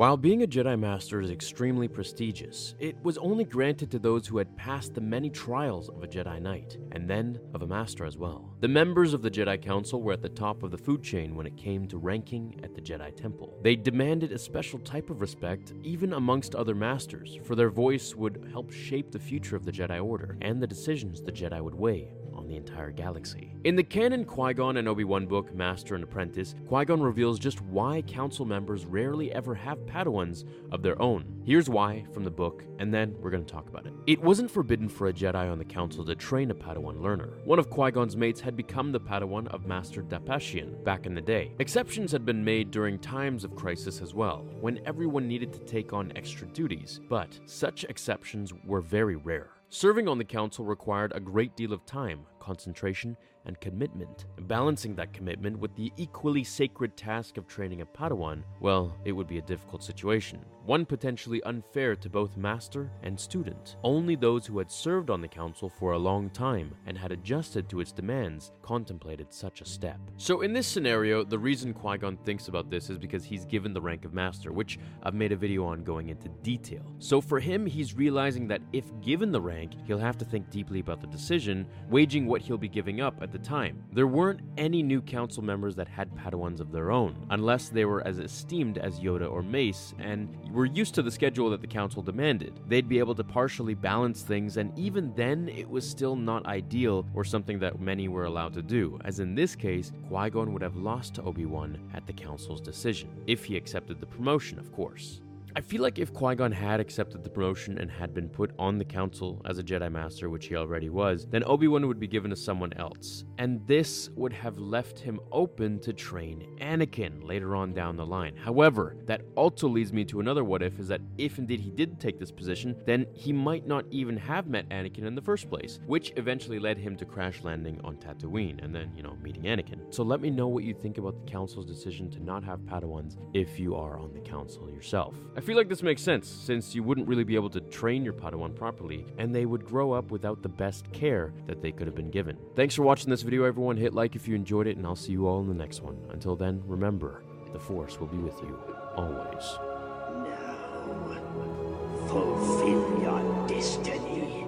While being a Jedi Master is extremely prestigious, it was only granted to those who had passed the many trials of a Jedi Knight, and then of a Master as well. The members of the Jedi Council were at the top of the food chain when it came to ranking at the Jedi Temple. They demanded a special type of respect, even amongst other Masters, for their voice would help shape the future of the Jedi Order and the decisions the Jedi would weigh on the entire galaxy. In the canon Qui Gon and Obi Wan book, Master and Apprentice, Qui Gon reveals just why Council members rarely ever have Padawans of their own. Here's why from the book, and then we're going to talk about it. It wasn't forbidden for a Jedi on the Council to train a Padawan learner. One of Qui Gon's mates had become the Padawan of Master Dapashian back in the day. Exceptions had been made during times of crisis as well, when everyone needed to take on extra duties, but such exceptions were very rare. Serving on the council required a great deal of time, concentration, and commitment. Balancing that commitment with the equally sacred task of training a Padawan, well, it would be a difficult situation. One potentially unfair to both master and student. Only those who had served on the council for a long time and had adjusted to its demands contemplated such a step. So, in this scenario, the reason Qui Gon thinks about this is because he's given the rank of master, which I've made a video on going into detail. So, for him, he's realizing that if given the rank, he'll have to think deeply about the decision, waging what he'll be giving up at the time. There weren't any new council members that had Padawans of their own, unless they were as esteemed as Yoda or Mace and were used to the schedule that the council demanded. They'd be able to partially balance things, and even then, it was still not ideal or something that many were allowed to do, as in this case, Qui Gon would have lost to Obi Wan at the council's decision, if he accepted the promotion, of course. I feel like if Qui Gon had accepted the promotion and had been put on the council as a Jedi Master, which he already was, then Obi Wan would be given to someone else. And this would have left him open to train Anakin later on down the line. However, that also leads me to another what if is that if indeed he did take this position, then he might not even have met Anakin in the first place, which eventually led him to crash landing on Tatooine and then, you know, meeting Anakin. So let me know what you think about the council's decision to not have Padawans if you are on the council yourself. I feel like this makes sense, since you wouldn't really be able to train your Padawan properly, and they would grow up without the best care that they could have been given. Thanks for watching this video, everyone. Hit like if you enjoyed it, and I'll see you all in the next one. Until then, remember, the Force will be with you, always. Now, fulfill your destiny.